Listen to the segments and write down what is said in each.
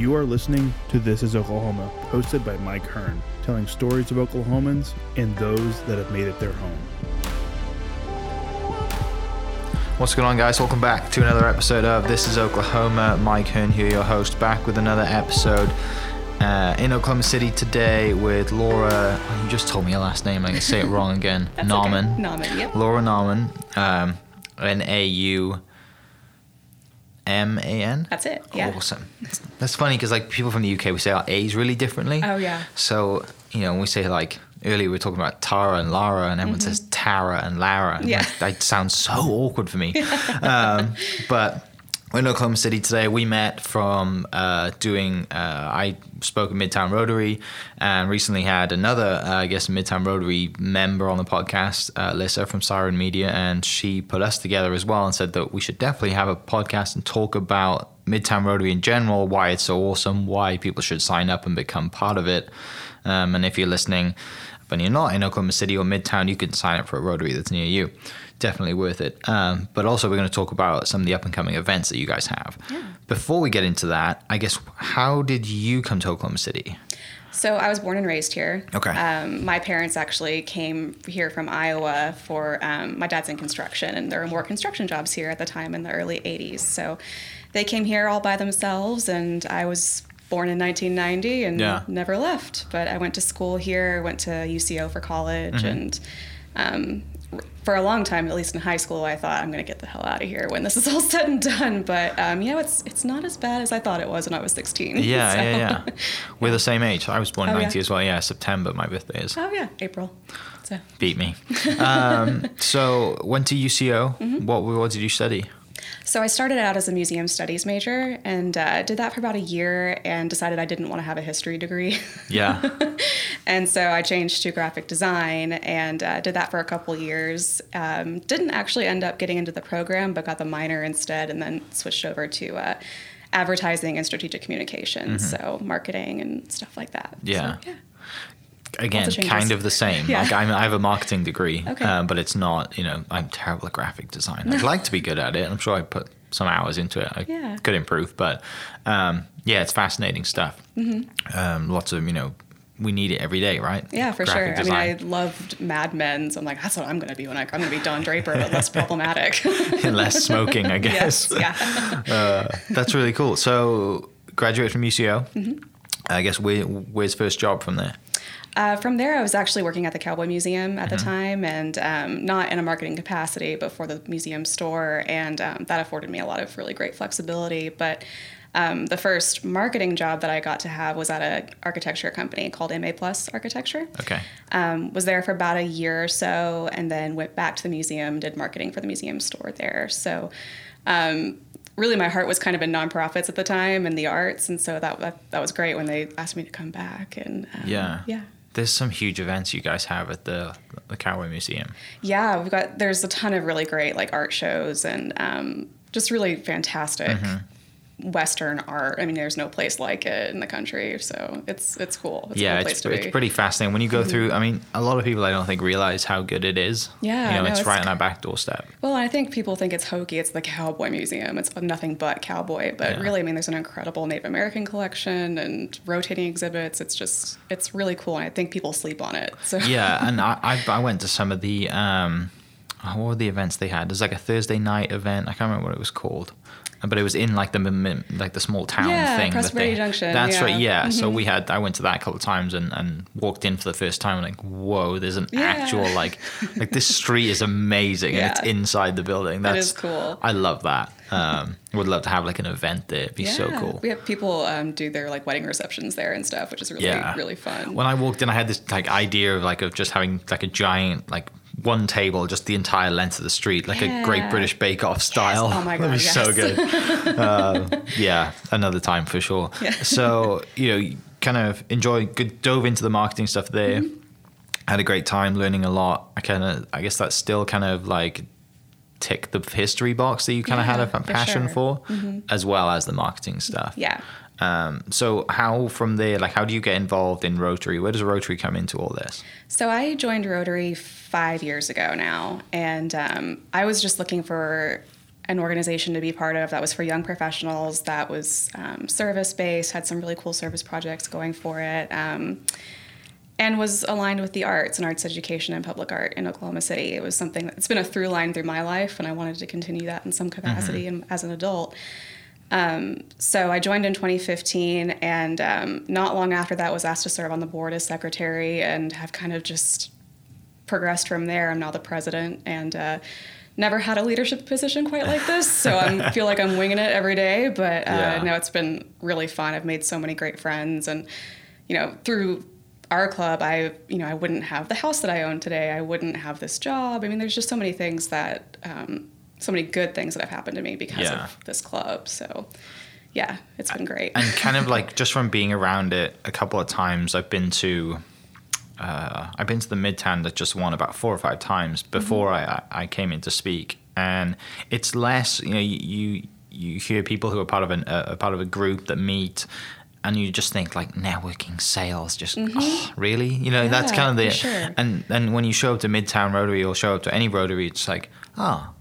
You are listening to This is Oklahoma, hosted by Mike Hearn, telling stories of Oklahomans and those that have made it their home. What's going on, guys? Welcome back to another episode of This is Oklahoma. Mike Hearn here, your host, back with another episode uh, in Oklahoma City today with Laura. Oh, you just told me your last name. I'm going to say it wrong again. That's Nauman. Okay. Nauman, yep. Laura Nauman. Um, N A U M A N. That's it. Yeah. Awesome. That's funny because like people from the UK, we say our A's really differently. Oh, yeah. So you know, when we say like earlier, we were talking about Tara and Lara, and everyone says Tara and Lara. And Mm-hmm. Yeah. That, that sounds so awkward for me. um, but in Oklahoma City today. We met from uh, doing. Uh, I spoke at Midtown Rotary, and recently had another, uh, I guess, Midtown Rotary member on the podcast, uh, Lissa from Siren Media, and she put us together as well and said that we should definitely have a podcast and talk about Midtown Rotary in general, why it's so awesome, why people should sign up and become part of it. Um, and if you're listening, but you're not in Oklahoma City or Midtown, you can sign up for a Rotary that's near you. Definitely worth it. Um, but also, we're going to talk about some of the up and coming events that you guys have. Before we get into that, I guess, how did you come to Oklahoma City? So I was born and raised here. Okay. Um, my parents actually came here from Iowa for um, my dad's in construction, and there were more construction jobs here at the time in the early '80s. So they came here all by themselves, and I was born in 1990 and Yeah. never left. But I went to school here, went to UCO for college, Mm-hmm. and um, for a long time, at least in high school, I thought I'm going to get the hell out of here when this is all said and done. But um, you know, it's it's not as bad as I thought it was when I was 16. Yeah, So- yeah, yeah. We're the same age. I was born in Oh, yeah. 90 as well. Yeah, September, my birthday is. Oh yeah, April. So Beat me. Um, so, went to UCO. Mm-hmm. What, what did you study? So I started out as a museum studies major and uh, did that for about a year and decided I didn't want to have a history degree. Yeah. and so I changed to graphic design and uh, did that for a couple years. Um, didn't actually end up getting into the program, but got the minor instead and then switched over to uh, advertising and strategic communications, so marketing and stuff like that. Mm-hmm. Yeah. So, yeah. Again kind of the same Yeah. like I'm, i have a marketing degree Okay. um, but it's not you know i'm terrible at graphic design i'd like to be good at it i'm sure i put some hours into it i Yeah. could improve but um, yeah it's fascinating stuff Mm-hmm. um, lots of you know we need it every day right Yeah, for Graphic sure. I mean. I loved Mad Men, so I'm like, that's what I'm going to be when I, I'm going to be Don Draper, but less problematic. less smoking i guess yes, yeah. uh, that's really cool so graduated from uco Mm-hmm. i guess where, where's first job from there Uh, from there, I was actually working at the Cowboy Museum at the Mm-hmm. time, and um, not in a marketing capacity, but for the museum store, and um, that afforded me a lot of really great flexibility. But um, the first marketing job that I got to have was at an architecture company called MA Plus Architecture. okay Um, was there for about a year or so, and then went back to the museum, did marketing for the museum store there. So. Um, Really, my heart was kind of in nonprofits at the time and the arts, and so that that, that was great when they asked me to come back. And um, yeah yeah, there's some huge events you guys have at the the cowboy museum Yeah, we've got there's a ton of really great like art shows and um, just really fantastic Mm-hmm. Western art. I mean, there's no place like it in the country, so it's it's cool. It's a yeah, it's, be. Mm-hmm. it's pretty fascinating when you go through. I mean, a lot of people I don't think realize how good it is. Yeah, you know, no, it's, it's- right on our back doorstep. Well, I think people think it's hokey. It's the Cowboy Museum. It's nothing but cowboy. But Yeah. really, I mean, there's an incredible Native American collection and rotating exhibits. It's just it's really cool, and I think people sleep on it. So Yeah, and I, I I went to some of the um, oh, what were the events they had? There's like a Thursday night event. I can't remember what it was called. But it was in like the like the small town Yeah, thing. Prosperity. Junction, That's yeah. right. Yeah. So Mhm. we had I went to that a couple of times and, and walked in for the first time. Like, whoa! There's an Yeah. actual like like this street is amazing and it's inside the building. That That's is cool. I love that. Um, would love to have like an event there. It'd be so cool. We have people um, do their like wedding receptions there and stuff, which is really Yeah. really fun. When I walked in, I had this like idea of like of just having like a giant like one table, just the entire length of the street, like a Great British Bake Off style. Oh my god, That'd be God, so good. uh, yeah, another time for sure. Yeah. So you know, you kind of enjoy, good, dove into the marketing stuff there. Mm-hmm. Had a great time learning a lot. I kind of, I guess that's still kind of like tick the history box that you kind of Yeah, had a for passion. Mm-hmm. for, as well as the marketing stuff. yeah. Um, so how from there, like, how do you get involved in Rotary? Where does Rotary come into all this? So I joined Rotary five years ago now, and um, I was just looking for an organization to be part of that was for young professionals, that was um, service based, had some really cool service projects going for it. Um, and was aligned with the arts and arts education and public art in Oklahoma City. It was something that's been a through line through my life, and I wanted to continue that in some capacity mm-hmm. as an adult. Um, so I joined in 2015, and um, not long after that, was asked to serve on the board as secretary, and have kind of just progressed from there. I'm now the president, and uh, never had a leadership position quite like this, so I feel like I'm winging it every day. But uh, yeah. no, it's been really fun. I've made so many great friends, and you know, through our club, I you know I wouldn't have the house that I own today. I wouldn't have this job. I mean, there's just so many things that, um, so many good things that have happened to me because yeah. of this club. So, yeah, it's been great. And kind of like just from being around it a couple of times, I've been to. Uh, I've been to the Midtown that just won about four or five times before mm-hmm. I, I came in to speak, and it's less. You know, you you hear people who are part of an, a part of a group that meet and you just think like networking sales just mm-hmm. oh, really you know yeah, that's kind of the sure. and and when you show up to midtown rotary or show up to any rotary it's like oh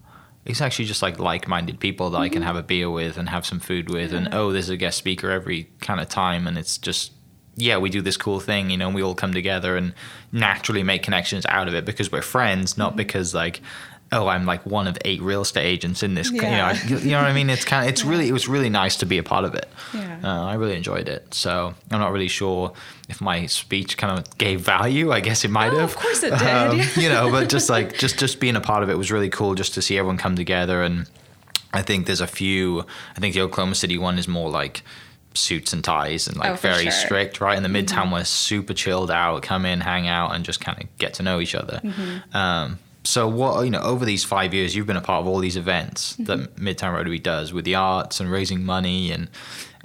it's actually just like like-minded people that mm-hmm. i can mm-hmm. have a beer with and have some food with yeah. and oh there's a guest speaker every kind of time and it's just yeah we do this cool thing you know and we all come together and naturally make connections out of it because we're friends not mm-hmm. because like oh, I'm like one of eight real estate agents in this. Yeah. You, know, you know what I mean? It's kind of, it's yeah. really, it was really nice to be a part of it. Yeah. Uh, I really enjoyed it. So I'm not really sure if my speech kind of gave value. I guess it might oh, have. Of course it did. Um, you know, but just like, just, just being a part of it was really cool just to see everyone come together. And I think there's a few, I think the Oklahoma City one is more like, suits and ties and like oh, very sure. strict, right? In the Midtown mm-hmm. was super chilled out, come in, hang out, and just kind of get to know each other. Mm-hmm. Um, so what you know over these five years you've been a part of all these events mm-hmm. that midtown rotary does with the arts and raising money and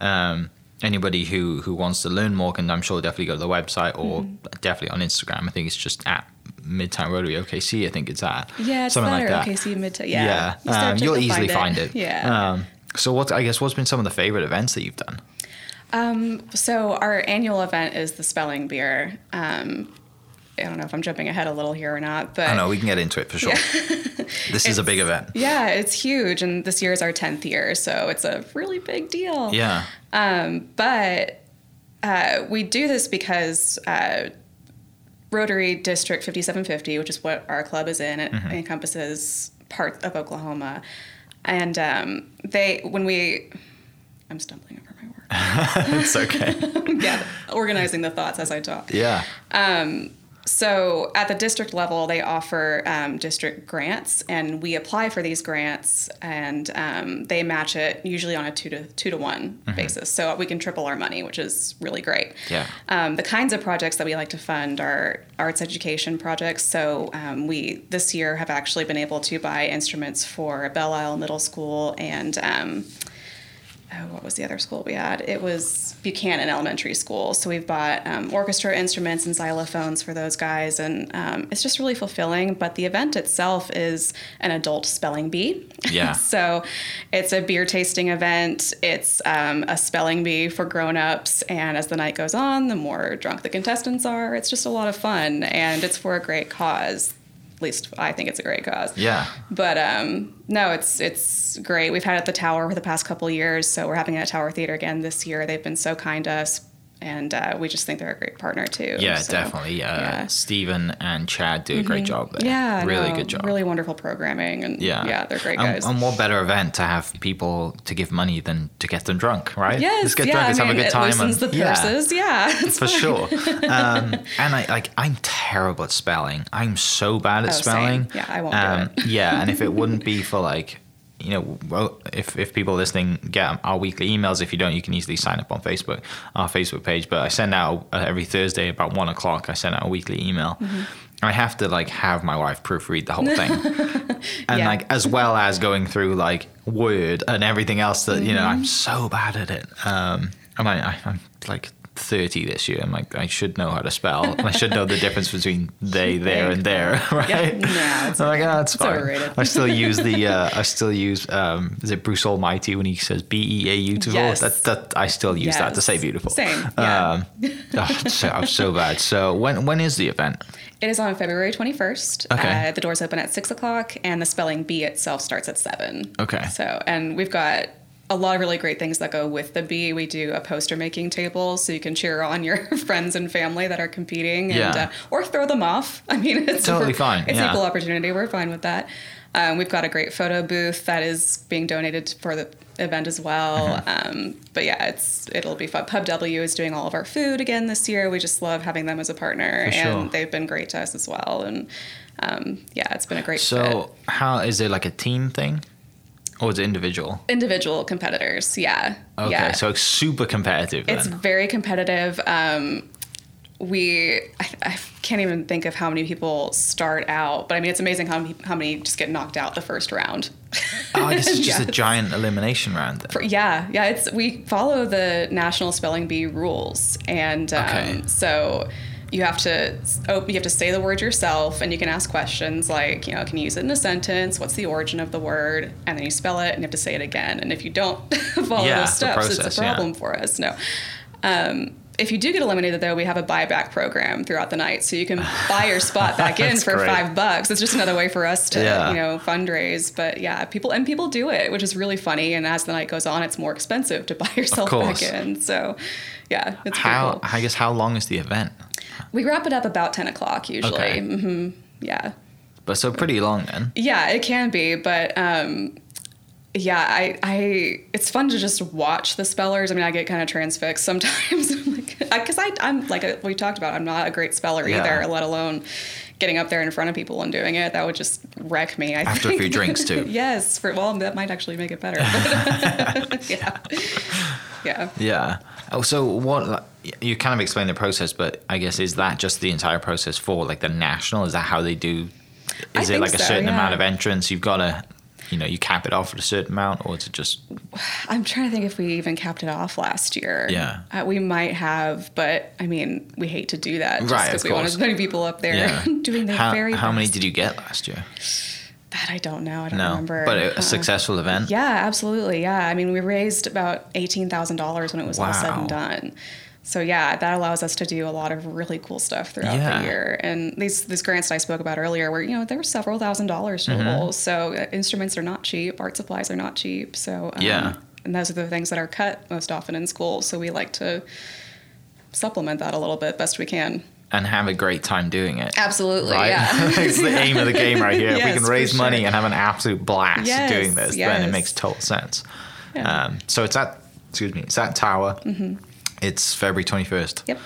um, anybody who who wants to learn more can i'm sure definitely go to the website or mm-hmm. definitely on instagram. I think it's just at midtown rotary okc i think it's at. Yeah it's something like that. Okc midtown yeah. Yeah um, you will easily find it, find it. yeah. Um, so what i guess what's been some of the favorite events that you've done? Um, so our annual event is the spelling beer um, I don't know if I'm jumping ahead a little here or not, but I know we can get into it for sure. Yeah. this is a big event. Yeah, it's huge, and this year is our 10th year, so it's a really big deal. Yeah. Um, but uh, we do this because uh, Rotary District 5750, which is what our club is in, it mm-hmm. encompasses part of Oklahoma, and um, they when we, I'm stumbling over my words. it's okay. yeah, organizing the thoughts as I talk. Yeah. Um, so at the district level, they offer um, district grants, and we apply for these grants, and um, they match it usually on a two to two to one mm-hmm. basis. So we can triple our money, which is really great. Yeah. Um, the kinds of projects that we like to fund are arts education projects. So um, we this year have actually been able to buy instruments for Belle Isle Middle School and um, oh, what was the other school we had? It was Buchanan Elementary School. So we've bought um, orchestra instruments and xylophones for those guys, and um, it's just really fulfilling. But the event itself is an adult spelling bee. Yeah. so it's a beer tasting event. It's um, a spelling bee for grown-ups, and as the night goes on, the more drunk the contestants are. It's just a lot of fun, and it's for a great cause least I think it's a great cause. Yeah. But um, no, it's it's great. We've had it at the Tower for the past couple years, so we're having it at Tower Theater again this year. They've been so kind to us and uh, we just think they're a great partner too. Yeah, so, definitely. Uh, yeah. Stephen and Chad do a mm-hmm. great job there. Yeah, really no, good job. Really wonderful programming, and yeah, yeah, they're great guys. And, and what better event to have people to give money than to get them drunk, right? Yes, let's get yeah, drunk, let's have a good time. It loosens and, the purses, yeah, yeah for sure. Um, and I like I'm terrible at spelling. I'm so bad at oh, spelling. Same. Yeah, I won't um, do it. yeah, and if it wouldn't be for like you know, well, if, if people listening get our weekly emails, if you don't, you can easily sign up on Facebook, our Facebook page. But I send out uh, every Thursday about one o'clock. I send out a weekly email. Mm-hmm. I have to like have my wife proofread the whole thing, and yeah. like as well as going through like Word and everything else that mm-hmm. you know I'm mm-hmm. so bad at it. Um, and I, I, I'm like 30 this year. I'm like, I should know how to spell. and I should know the difference between they, there, and there, right? Yeah, it's I'm like, oh, it's fine. overrated. I still use the, uh, I still use, um, is it Bruce Almighty when he says B E A U beautiful? Yes. That, that, I still use that to say beautiful. Same, yeah. Um, oh, so, I'm so bad. So when, when is the event? It is on February 21st. Okay. Uh, the doors open at 6 o'clock, and the spelling bee itself starts at 7. Okay. So, and we've got a lot of really great things that go with the bee. We do a poster making table so you can cheer on your friends and family that are competing and, Yeah. uh, or throw them off. I mean, it's Totally we're- fine, It's yeah. equal opportunity. We're fine with that. Um, we've got a great photo booth that is being donated for the event as well. Uh-huh. Um, but yeah, it's it'll be fun. Pub W is doing all of our food again this year. We just love having them as a partner, For and they've been great to us as well. And um, yeah, it's been a great fit. So how, is it like a team thing? Or it's individual? individual competitors. Yeah. Okay, yeah. so it's super competitive then. it's very competitive. Um, we I, I can't even think of how many people start out, but I mean it's amazing how many how many just get knocked out the first round. oh, I guess it's just a giant elimination round. For- yeah, yeah. It's we follow the National Spelling Bee rules, and um, Okay. so you have to oh, you have to say the word yourself, and you can ask questions like you know can you use it in a sentence? What's the origin of the word? And then you spell it, and you have to say it again. And if you don't follow Yeah, those steps, it's process, a yeah. problem for us. No. Um, if you do get eliminated, though, we have a buyback program throughout the night, so you can buy your spot back in for great. five bucks. It's just another way for us to, Yeah. you know, fundraise. But yeah, people and people do it, which is really funny. And as the night goes on, it's more expensive to buy yourself back in. So yeah, it's How, cool. I guess how long is the event? We wrap it up about ten o'clock usually. Okay. hmm Yeah, But so pretty long then. yeah, it can be, but um, yeah, I, I, it's fun to just watch the spellers. I mean, I get kind of transfixed sometimes, because I, I'm like a, we talked about, I'm not a great speller Yeah. either, let alone getting up there in front of people and doing it. That would just wreck me. I After a few drinks, too. yes, for well, that might actually make it better. Yeah, yeah. Yeah. Oh, so what? You kind of explained the process, but I guess is that just the entire process for like the national? Is that how they do? I Is it think like a certain yeah. amount of entrants? You've got to, you know, you cap it off at a certain amount, or is it just? I'm trying to think if we even capped it off last year. Yeah. Uh, we might have, but I mean, we hate to do that just Right, because we want as many people up there Yeah. doing their how very how many did you get last year? That I don't know. I don't No, remember. but a, Uh-uh. successful event. Yeah, absolutely. Yeah. I mean, we raised about $18,000 when it was all said and done. So yeah, that allows us to do a lot of really cool stuff throughout Yeah. the year. And these these grants that I spoke about earlier, were you know there were several thousand dollars Mm-hmm. total. So uh, instruments are not cheap, art supplies are not cheap. So um, Yeah. and those are the things that are cut most often in school. So we like to supplement that a little bit best we can. and have a great time doing it. Absolutely, Right? yeah. it's the aim of the game right here. if we can raise money sure. and have an absolute blast Yes, doing this, then it makes total sense. Yeah. Mm-hmm. Um, so it's at excuse me, it's at Tower. It's February twenty first. Yep.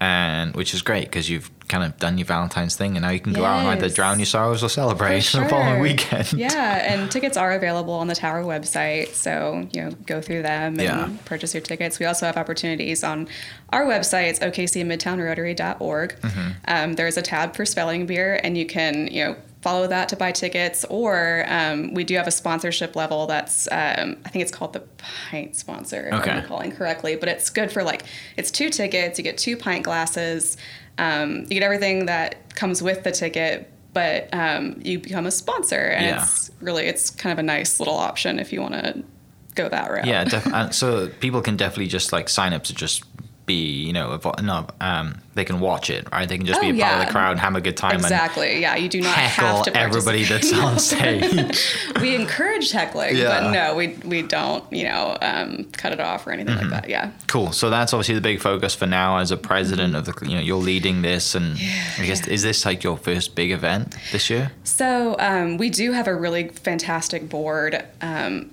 And which is great because you've kind of done your Valentine's thing, and now you can go out and either drown your sorrows or celebrate For the following weekend. Yeah, and tickets are available on the Tower website. So, you know, go through them and Yeah. purchase your tickets. We also have opportunities on our website. It's okcmidtownrotary.org. Mm-hmm. Um, there's a tab for spelling beer, and you can, you know, follow that to buy tickets. Or um, we do have a sponsorship level that's, um, I think it's called the pint sponsor, if Okay. I'm calling correctly. But it's good for like, it's two tickets, you get two pint glasses, um, you get everything that comes with the ticket but um, you become a sponsor and Yeah. it's really it's kind of a nice little option if you want to go that route Yeah, def- and so people can definitely just like sign up to just be, you know, no, um, they can watch it, right? They can just be Oh, a part of the crowd and have a good time exactly yeah you do not have heckle to everybody that's on stage. we encourage heckling Yeah. but no we we don't you know um, cut it off or anything Mm-hmm. like that yeah cool. So that's obviously the big focus for now as a president of the, you know, you're leading this, and I guess is this like your first big event this year? So um, we do have a really fantastic board um,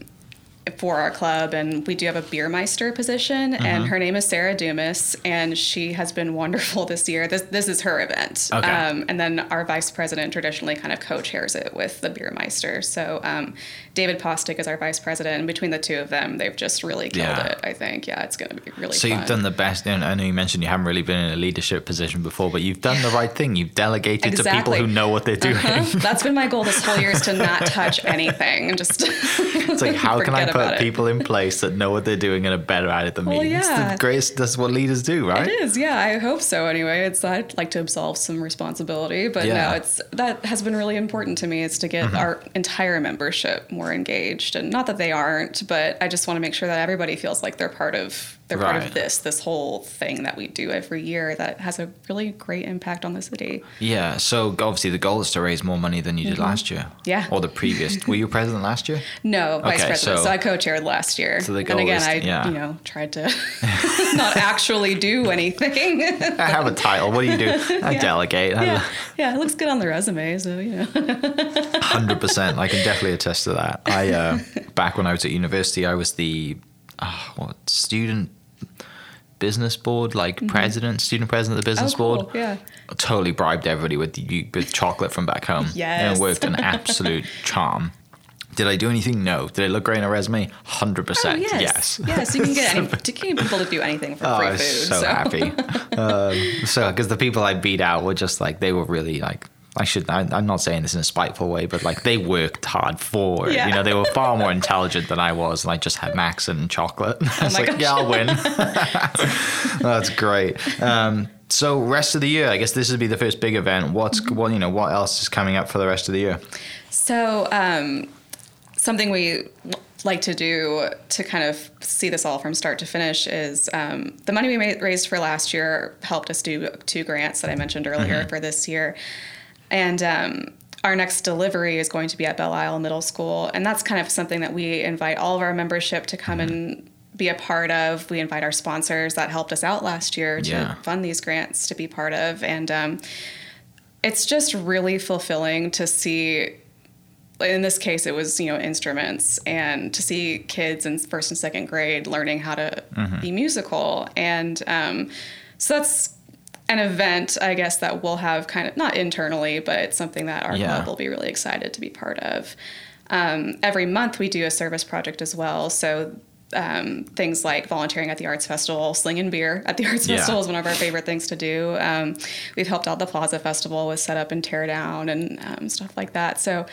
for our club, and we do have a beermeister position, Mm-hmm. and her name is Sarah Dumas, and she has been wonderful this year. This this is her event, Okay. um, and then our vice president traditionally kind of co-chairs it with the beermeister. So um, David Postic is our vice president, and between the two of them, they've just really killed Yeah. it. I think, yeah, it's going to be really. So fun. you've done the best. And I know you mentioned you haven't really been in a leadership position before, but you've done the right thing. You've delegated to people who know what they're doing. Uh-huh. That's been my goal this whole year is to not touch anything and just. It's like how can I it. people in place that know what they're doing and are better at it than Well, me. It's yeah. the greatest. That's what leaders do, right? It is, yeah. I hope so. Anyway, it's I'd like to absolve some responsibility, but Yeah. Mm-hmm. no, it's that has been really important to me. Is to get our entire membership more engaged, and not that they aren't, but I just want to make sure that everybody feels like they're part of they're part of this this whole thing that we do every year that has a really great impact on the city. Yeah. So obviously the goal is to raise more money than you did last year. Mm-hmm. Yeah. Or the previous. Were you president last year? No, vice president. So, so- I co-chaired last year, So the goal and again, is- I yeah. you know tried to not actually do anything. I have a title. What do you do? I Yeah. delegate. yeah, yeah, it looks good on the resume, so you know. Hundred percent. I can definitely attest to that. I uh, back when I was at university, I was the uh, what student business board, like president, student president of the business Mm-hmm. Oh, cool. board. Yeah. Totally bribed everybody with with chocolate from back home. Yes. and it worked an absolute charm. Did I do anything? No. Did it look great on a resume? Hundred Oh, percent. yes. Yes. Yes, you can get any, you can get people to do anything for Oh, free I was food. so, happy. um, so, because the people I beat out were just like they were really like. I should. I, I'm not saying this in a spiteful way, but like they worked hard for it. Yeah. You know, they were far more intelligent than I was, and I just had Max and chocolate. I was like, gosh. yeah, I'll win. That's great. Um, so, rest of the year, I guess this would be the first big event. What's Mm-hmm. what you know? What else is coming up for the rest of the year? So, um, something we like to do to kind of see this all from start to finish is um, the money we raised for last year helped us do two grants that I mentioned earlier Mm-hmm. for this year. And um, our next delivery is going to be at Belle Isle Middle School. And that's kind of something that we invite all of our membership to come and be a part of. We invite our sponsors that helped us out last year to Yeah. fund these grants to be part of. And um, it's just really fulfilling to see in this case it was you know instruments and to see kids in first and second grade learning how to be musical and um, so that's an event i guess that we'll have kind of not internally but it's something that our Yeah. club will be really excited to be part of um, every month we do a service project as well so um, things like volunteering at the arts festival slinging beer at the arts Yeah. festival is one of our favorite things to do um, we've helped out the plaza festival with setup and tear down and um, stuff like that so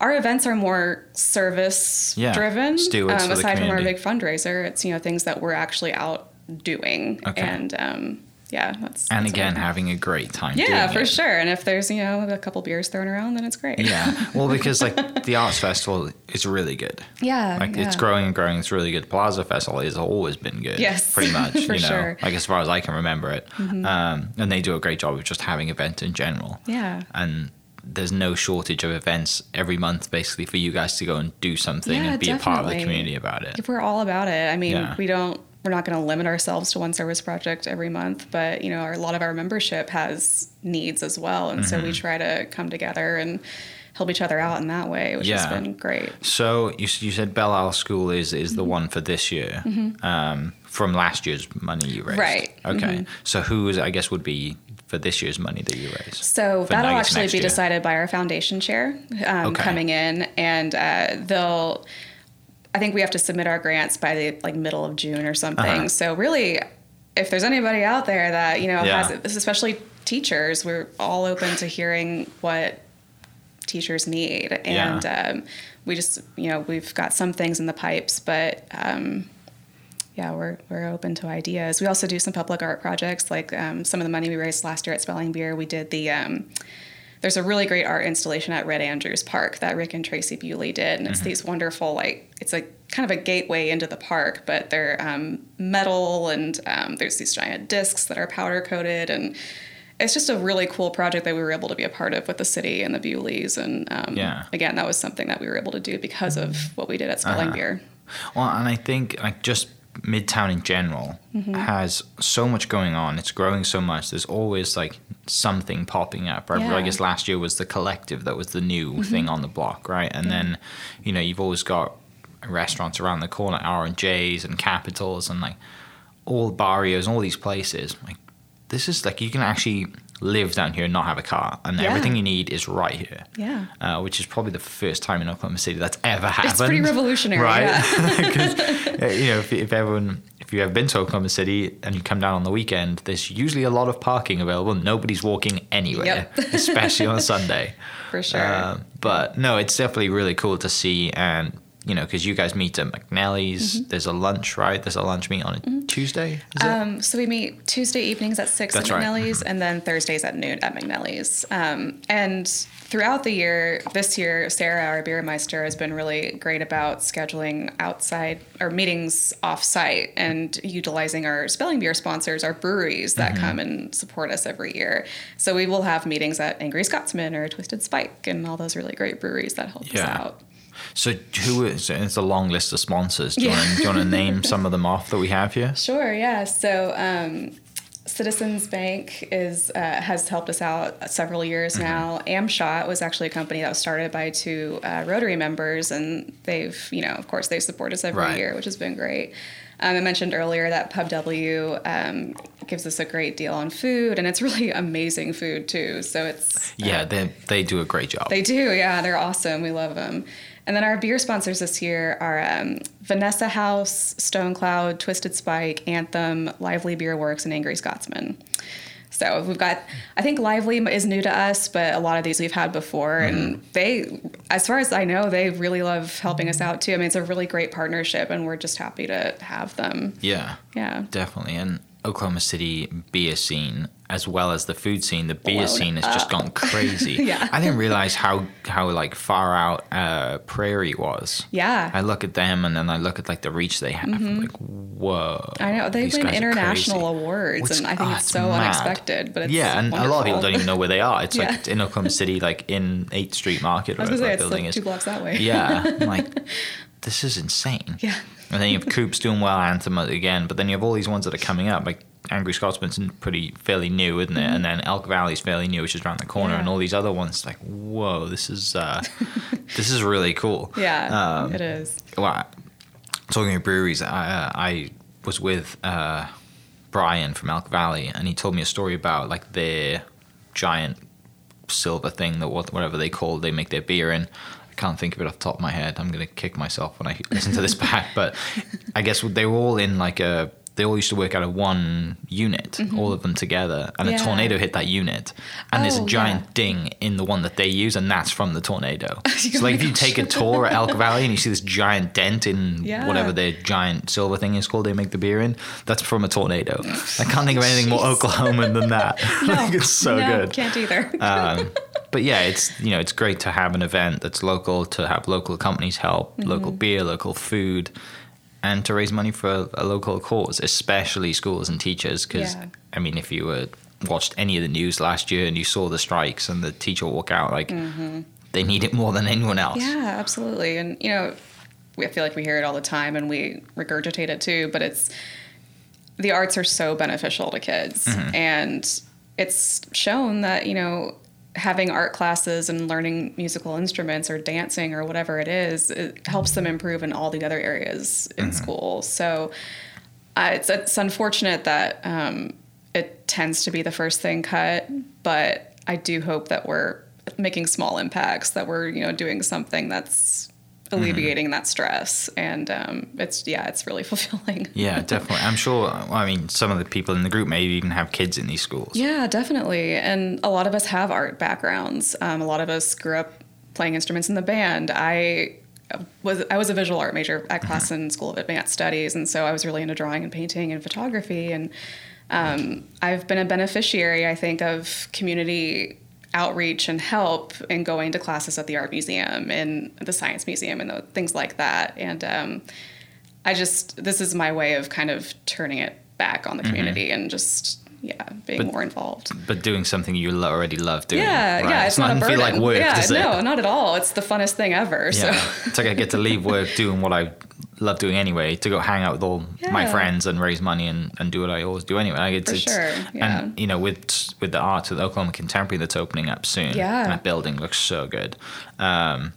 our events are more service Yeah, driven um, aside from our big fundraiser it's you know things that we're actually out doing Okay. and um, yeah that's And that's again, having a great time. yeah for it. sure and if there's you know a couple beers thrown around then it's great Yeah. Well, because like the arts festival is really good. yeah Like it's growing and growing. It's really good. Plaza Festival has always been good. Yes, pretty much. for you know, sure. Mm-hmm. like as far as I can remember it. Um, and they do a great job of just having events in general. yeah And there's no shortage of events every month, basically, for you guys to go and do something Yeah, and be a part of the community about it. If we're all about it. I mean, Yeah. we don't. We're not going to limit ourselves to one service project every month, but you know, our, a lot of our membership has needs as well, and so we Mm-hmm. try to come together and help each other out in that way, which has been great. So you, you said Belle Isle School is is Mm-hmm. the one for this year um, from last year's money you raised. Right. Mm-hmm. Okay. So who is I guess would be for this year's money that you raised? So that'll actually be year. decided by our foundation chair um, Okay. coming in, and uh, they'll. I think we have to submit our grants by the like middle of June or something. Uh-huh. So really, if there's anybody out there that you know Yeah. has, especially teachers, we're all open to hearing what teachers need, and um, we just you know we've got some things in the pipes, but. Um, yeah, we're, we're open to ideas. We also do some public art projects, like um, some of the money we raised last year at Spelling Beer. We did the um, there's a really great art installation at Red Andrews Park that Rick and Tracy Bewley did, and it's these wonderful like it's a kind of a gateway into the park, but they're um, metal and um, there's these giant discs that are powder coated and. It's just a really cool project that we were able to be a part of with the city and the Bewleys, and um, Yeah. again, that was something that we were able to do because of what we did at Spelling Uh-huh. Beer. Well, and I think like just Midtown in general Mm-hmm. has so much going on. It's growing so much. There's always like something popping up. Right? I Yeah. Mm-hmm. guess last year was the collective that was the new thing on the block, right? And then, you know, you've always got restaurants around the corner, R and J's and Capitals and like all barrios, all these places. Like this is like you can actually live down here and not have a car, and Yeah. everything you need is right here. Yeah. Uh, which is probably the first time in Oklahoma City that's ever happened. It's pretty revolutionary, right? Because uh, you know, if, if everyone, if you've ever been to Oklahoma City and you come down on the weekend, there's usually a lot of parking available. Nobody's walking anywhere, Yep. especially on a Sunday. For sure. Uh, but no, it's definitely really cool to see, and you know, because you guys meet at McNellie's. There's a lunch, right? There's a lunch meet on a Tuesday. Is it? Um, so we meet Tuesday evenings at six That's at right. Mm-hmm. McNellie's, and then Thursdays at noon at McNellie's. Um, and throughout the year, this year, Sarah, our beer meister, has been really great about scheduling outside or meetings off-site and utilizing our spelling beer sponsors, our breweries that Mm-hmm. come and support us every year. So we will have meetings at Angry Scotsman or Twisted Spike and all those really great breweries that help Yeah. us out. So who is? It's a long list of sponsors. Do you, want, to, do you want to name some of them off that we have here? Sure, yeah. So um, Citizens Bank is uh, has helped us out several years Mm-hmm. now. Amshot was actually a company that was started by two uh, Rotary members, and they've, you know, of course, they support us every Right. year, which has been great. Um, I mentioned earlier that Pub W um, gives us a great deal on food, and it's really amazing food too. So it's Yeah, they they do a great job. they do, yeah. They're awesome. We love them. And then our beer sponsors this year are um, Vanessa House, Stone Cloud, Twisted Spike, Anthem, Lively Beer Works, and Angry Scotsman. So we've got, I think Lively is new to us, but a lot of these we've had before. And they, as far as I know, they really love helping us out too. I mean, it's a really great partnership, and we're just happy to have them. yeah, Yeah. definitely. And Oklahoma City beer scene, as well as the food scene, the beer Blown scene has just gone crazy. Yeah. I didn't realize how how like far out uh, Prairie was. Yeah. I look at them and then I look at like the reach they have. I'm like, whoa. Mm-hmm. I know they win international awards, Which- and I think oh, it's so mad. unexpected. But it's yeah, and a lot of people don't even know where they are. It's Yeah. like in Oklahoma City, like in 8th Street Market, I was where gonna say that it's building like is. two blocks that way. Yeah, I'm like this is insane. Yeah. And then you have Coops doing well, Anthem again, but then you have all these ones that are coming up, like Angry Scotsman's pretty fairly new, isn't it? And then Elk Valley's fairly new, which is around the corner, Mm-hmm. Yeah. and all these other ones, like whoa, this is uh, this is really cool. Yeah, Um, it is. well, talking of breweries, I, uh, I was with uh, Brian from Elk Valley, and he told me a story about like their giant silver thing that whatever they call they make their beer in. I can't think of it off the top of my head. I'm gonna kick myself when I listen to this back, but I guess they were all in like a. They all used to work out of one unit, all of them together, and a Mm-hmm. Tornado hit that unit, and there's a Oh, giant yeah. ding in the one that they use, and that's from the tornado. Oh so like if you take a tour at Elk Valley and you see this giant dent in Yeah. whatever their giant silver thing is called they make the beer in, that's from a tornado. I can't think of anything more Oklahoman than that. like it's so no, good. Can't either. Um, but yeah, it's you know it's great to have an event that's local, to have local companies help, local Mm-hmm. beer, local food, and to raise money for a, a local cause, especially schools and teachers. Because Yeah. I mean, if you were watched any of the news last year and you saw the strikes and the teacher walk out, like they need it more than anyone else. Mm-hmm. yeah, absolutely. And you know, we I feel like we hear it all the time, and we regurgitate it too. But it's the arts are so beneficial to kids, Mm-hmm. and it's shown that you know having art classes and learning musical instruments or dancing or whatever it is it helps them improve in all the other areas in school. So uh, it's, it's unfortunate that um, it tends to be the first thing cut but i do hope that we're making small impacts that we're you know doing something that's alleviating that stress and um, it's yeah it's really fulfilling Yeah, definitely. I'm sure. I mean, some of the people in the group may even have kids in these schools. Yeah, definitely. And a lot of us have art backgrounds. Um, a lot of us grew up playing instruments in the band. I was I was a visual art major at Classen School of Advanced Studies, and so I was really into drawing and painting and photography. And um, I've been a beneficiary, I think, of community outreach and help in going to classes at the art museum and the science museum and the, things like that. And um, I just this is my way of kind of turning it back on the community and just yeah being. But- more involved. But doing something you already love doing. Yeah, right? yeah, it's, not, a doesn't burden. feel like work. yeah, no, not at all. It's the funnest thing ever. Yeah. So it's like I get to leave work doing what I love doing anyway, to go hang out with all my friends and raise money and, and do what I always do anyway. Like it's, For it's, sure, yeah. And you know, with with the art of the Oklahoma Contemporary that's opening up soon, Yeah. that building looks so good. Um,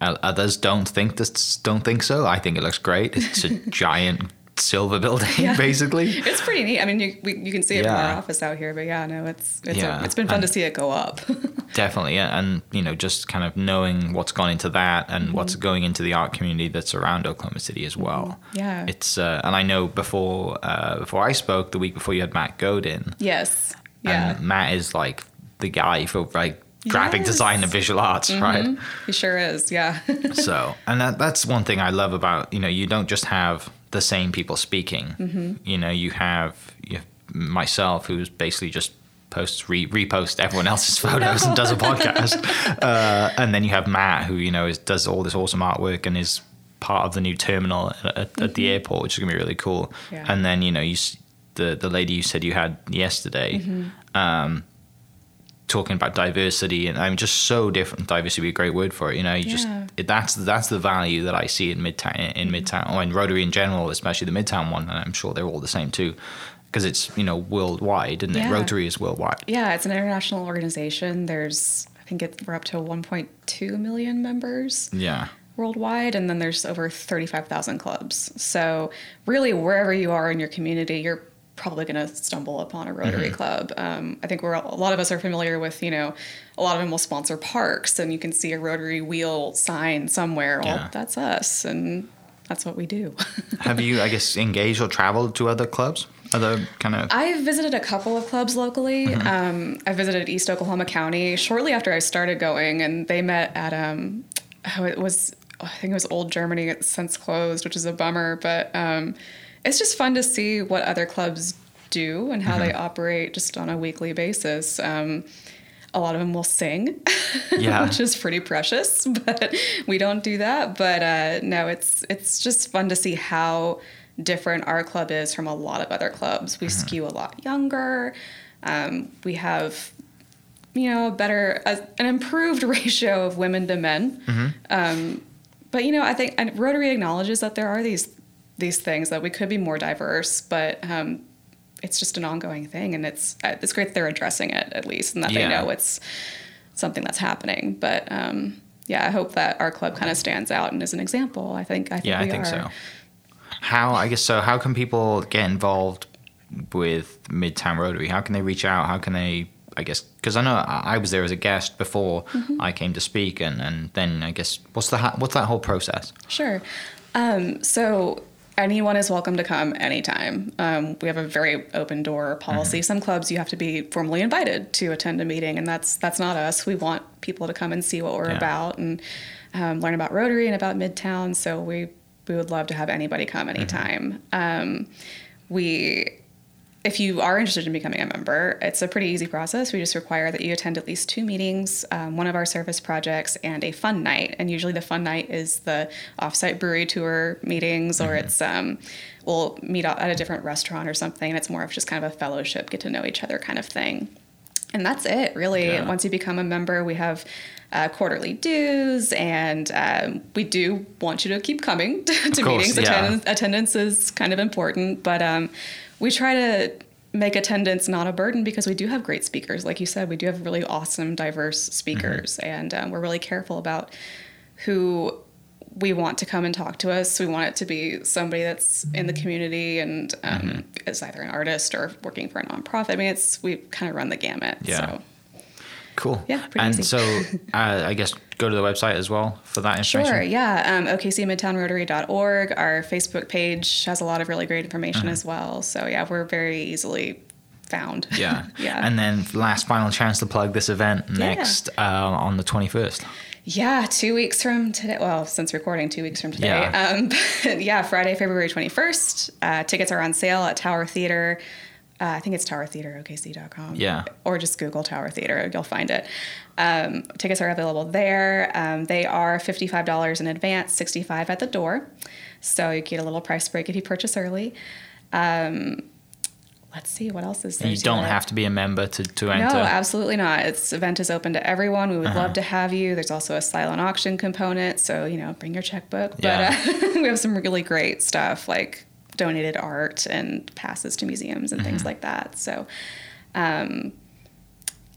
others don't think this, don't think so. I think it looks great. It's a giant silver building, Yeah. basically. it's pretty neat. I mean, you we, you can see it from our office out here, but yeah, no, it's it's Yeah, a, it's been fun and- to see it go up. Definitely, yeah, and you know, just kind of knowing what's gone into that and what's going into the art community that's around Oklahoma City as well. Yeah. it's uh, and I know before uh, before I spoke the week before you had Matt Godin, yes. Yeah. and Matt is like the guy for like graphic Yes. design and visual arts, right? He sure is. Yeah. so and that, that's one thing i love about you know you don't just have the same people speaking Mm-hmm. you know you have, you have myself who's basically just posts re- repost everyone else's photos and does a podcast uh, and then you have matt who you know is, does all this awesome artwork and is part of the new terminal at, at, at the airport which is gonna be really cool Mm-hmm. Yeah. and then you know you the the lady you said you had yesterday Mm-hmm. um, talking about diversity and I'm just so different. Diversity would be a great word for it. You know, you Yeah. just it, that's that's the value that I see in Midtown in mm-hmm. Midtown or in Rotary in general, especially the Midtown one, and I'm sure they're all the same too, because it's you know worldwide, isn't it? Yeah. Rotary is worldwide. Yeah, it's an international organization. There's, I think it, we're up to 1.2 million members Yeah, worldwide, and then there's over 35,000 clubs. So, really, wherever you are in your community, you're probably going to stumble upon a Rotary Mm-hmm. Club. Um, I think we're a lot of us are familiar with, you know, a lot of them will sponsor parks, and you can see a Rotary wheel sign somewhere. Well, that's us, and that's what we do. have you I guess engaged or traveled to other clubs, other kind of I've visited a couple of clubs locally. Um, I visited East Oklahoma County shortly after I started going, and they met at um, oh, it was I think it was Old Germany. It's since closed, which is a bummer. But um, it's just fun to see what other clubs do and how they operate just on a weekly basis. Um, a lot of them will sing, Yeah. which is pretty precious, but we don't do that. But uh, no, it's it's just fun to see how different our club is from a lot of other clubs. We skew a lot younger. Um, we have, you know, a better, an improved ratio of women to men. Um, but you know, I think and Rotary acknowledges that there are these these things that we could be more diverse, but um, it's just an ongoing thing, and it's uh, it's great that they're addressing it at least, and that Yeah. they know it's something that's happening. But um, yeah, I hope that our club kind of stands out and is an example. I think I think yeah, I think are. so. How I guess so. How can people get involved with Midtown Rotary? How can they reach out? How can they? I guess because I know I I was there as a guest before Mm-hmm. I came to speak, and, and then I guess what's the what's that whole process? Sure. Um, so anyone is welcome to come anytime. Um, we have a very open door policy. Some clubs you have to be formally invited to attend a meeting, and that's that's not us. We want people to come and see what we're Yeah. about and um, learn about Rotary and about Midtown. So we we would love to have anybody come anytime. Um, we if you are interested in becoming a member, it's a pretty easy process. We just require that you attend at least two meetings, um, one of our service projects, and a fun night. And usually the fun night is the offsite brewery tour meetings, or it's um, we'll meet at a different restaurant or something. It's more of just kind of a fellowship, get to know each other kind of thing. And that's it, really. Yeah. Once you become a member, we have uh, quarterly dues, and um, we do want you to keep coming to, to course, meetings. yeah. Attendance, attendance is kind of important, but um, we try to make attendance not a burden because we do have great speakers. Like you said, we do have really awesome, diverse speakers, and um, we're really careful about who we want to come and talk to us. We want it to be somebody that's in the community and um, is either an artist or working for a nonprofit. I mean, it's we kind of run the gamut. Yeah. So. Cool. Yeah, pretty and easy. so uh, I guess go to the website as well for that information. Sure, yeah. Um, OKCMidtownRotary.org. Our Facebook page has a lot of really great information as well. So, yeah, we're very easily found. Mm-hmm. Yeah. yeah. And then last final chance to plug this event next uh, on the 21st. yeah, two weeks from today. Well, since recording, two weeks from today. Yeah. Um, yeah, Friday, February 21st. Uh, tickets are on sale at Tower Theater. Uh, I think it's towertheaterokc.com. Yeah. Or just Google Tower Theater, you'll find it. Um, tickets are available there. Um, they are $55 in advance, 65 at the door. So you get a little price break if you purchase early. Um, let's see, what else is there? And you don't have to be a member to, to No, enter. No, absolutely not. This event is open to everyone. We would Uh-huh. love to have you. There's also a silent auction component, so you know, bring your checkbook. Yeah. But uh, we have some really great stuff like donated art and passes to museums and Mm-hmm. things like that. So, um,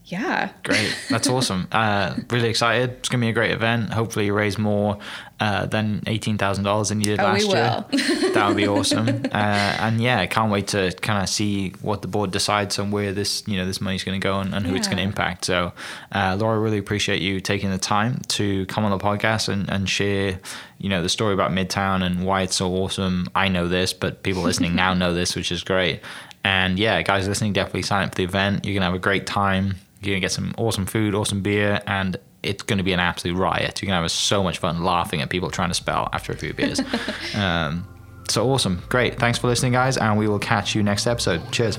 yeah, Great. That's awesome. Uh, really excited. It's going to be a great event. Hopefully, you raise more uh, than $18,000 than you did Oh, last year. that would be awesome. Uh, and yeah, I can't wait to kind of see what the board decides on where this, you know, this money's going to go and, and who it's going to impact. So, uh, Laura, really appreciate you taking the time to come on the podcast and, and share you know the story about Midtown and why it's so awesome. I know this, but people listening now know this, which is great. And yeah, guys listening, definitely sign up for the event. You're gonna have a great time. You're gonna get some awesome food, awesome beer, and it's going to be an absolute riot. You're going to have so much fun laughing at people trying to spell after a few beers. um, so awesome. Great. Thanks for listening, guys, and we will catch you next episode. Cheers.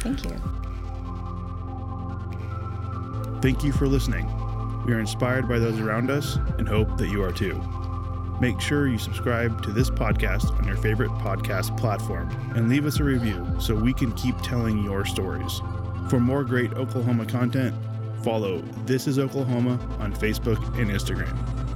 Thank you. Thank you for listening. We are inspired by those around us and hope that you are too. Make sure you subscribe to this podcast on your favorite podcast platform and leave us a review so we can keep telling your stories. For more great Oklahoma content, follow This is Oklahoma on Facebook and Instagram.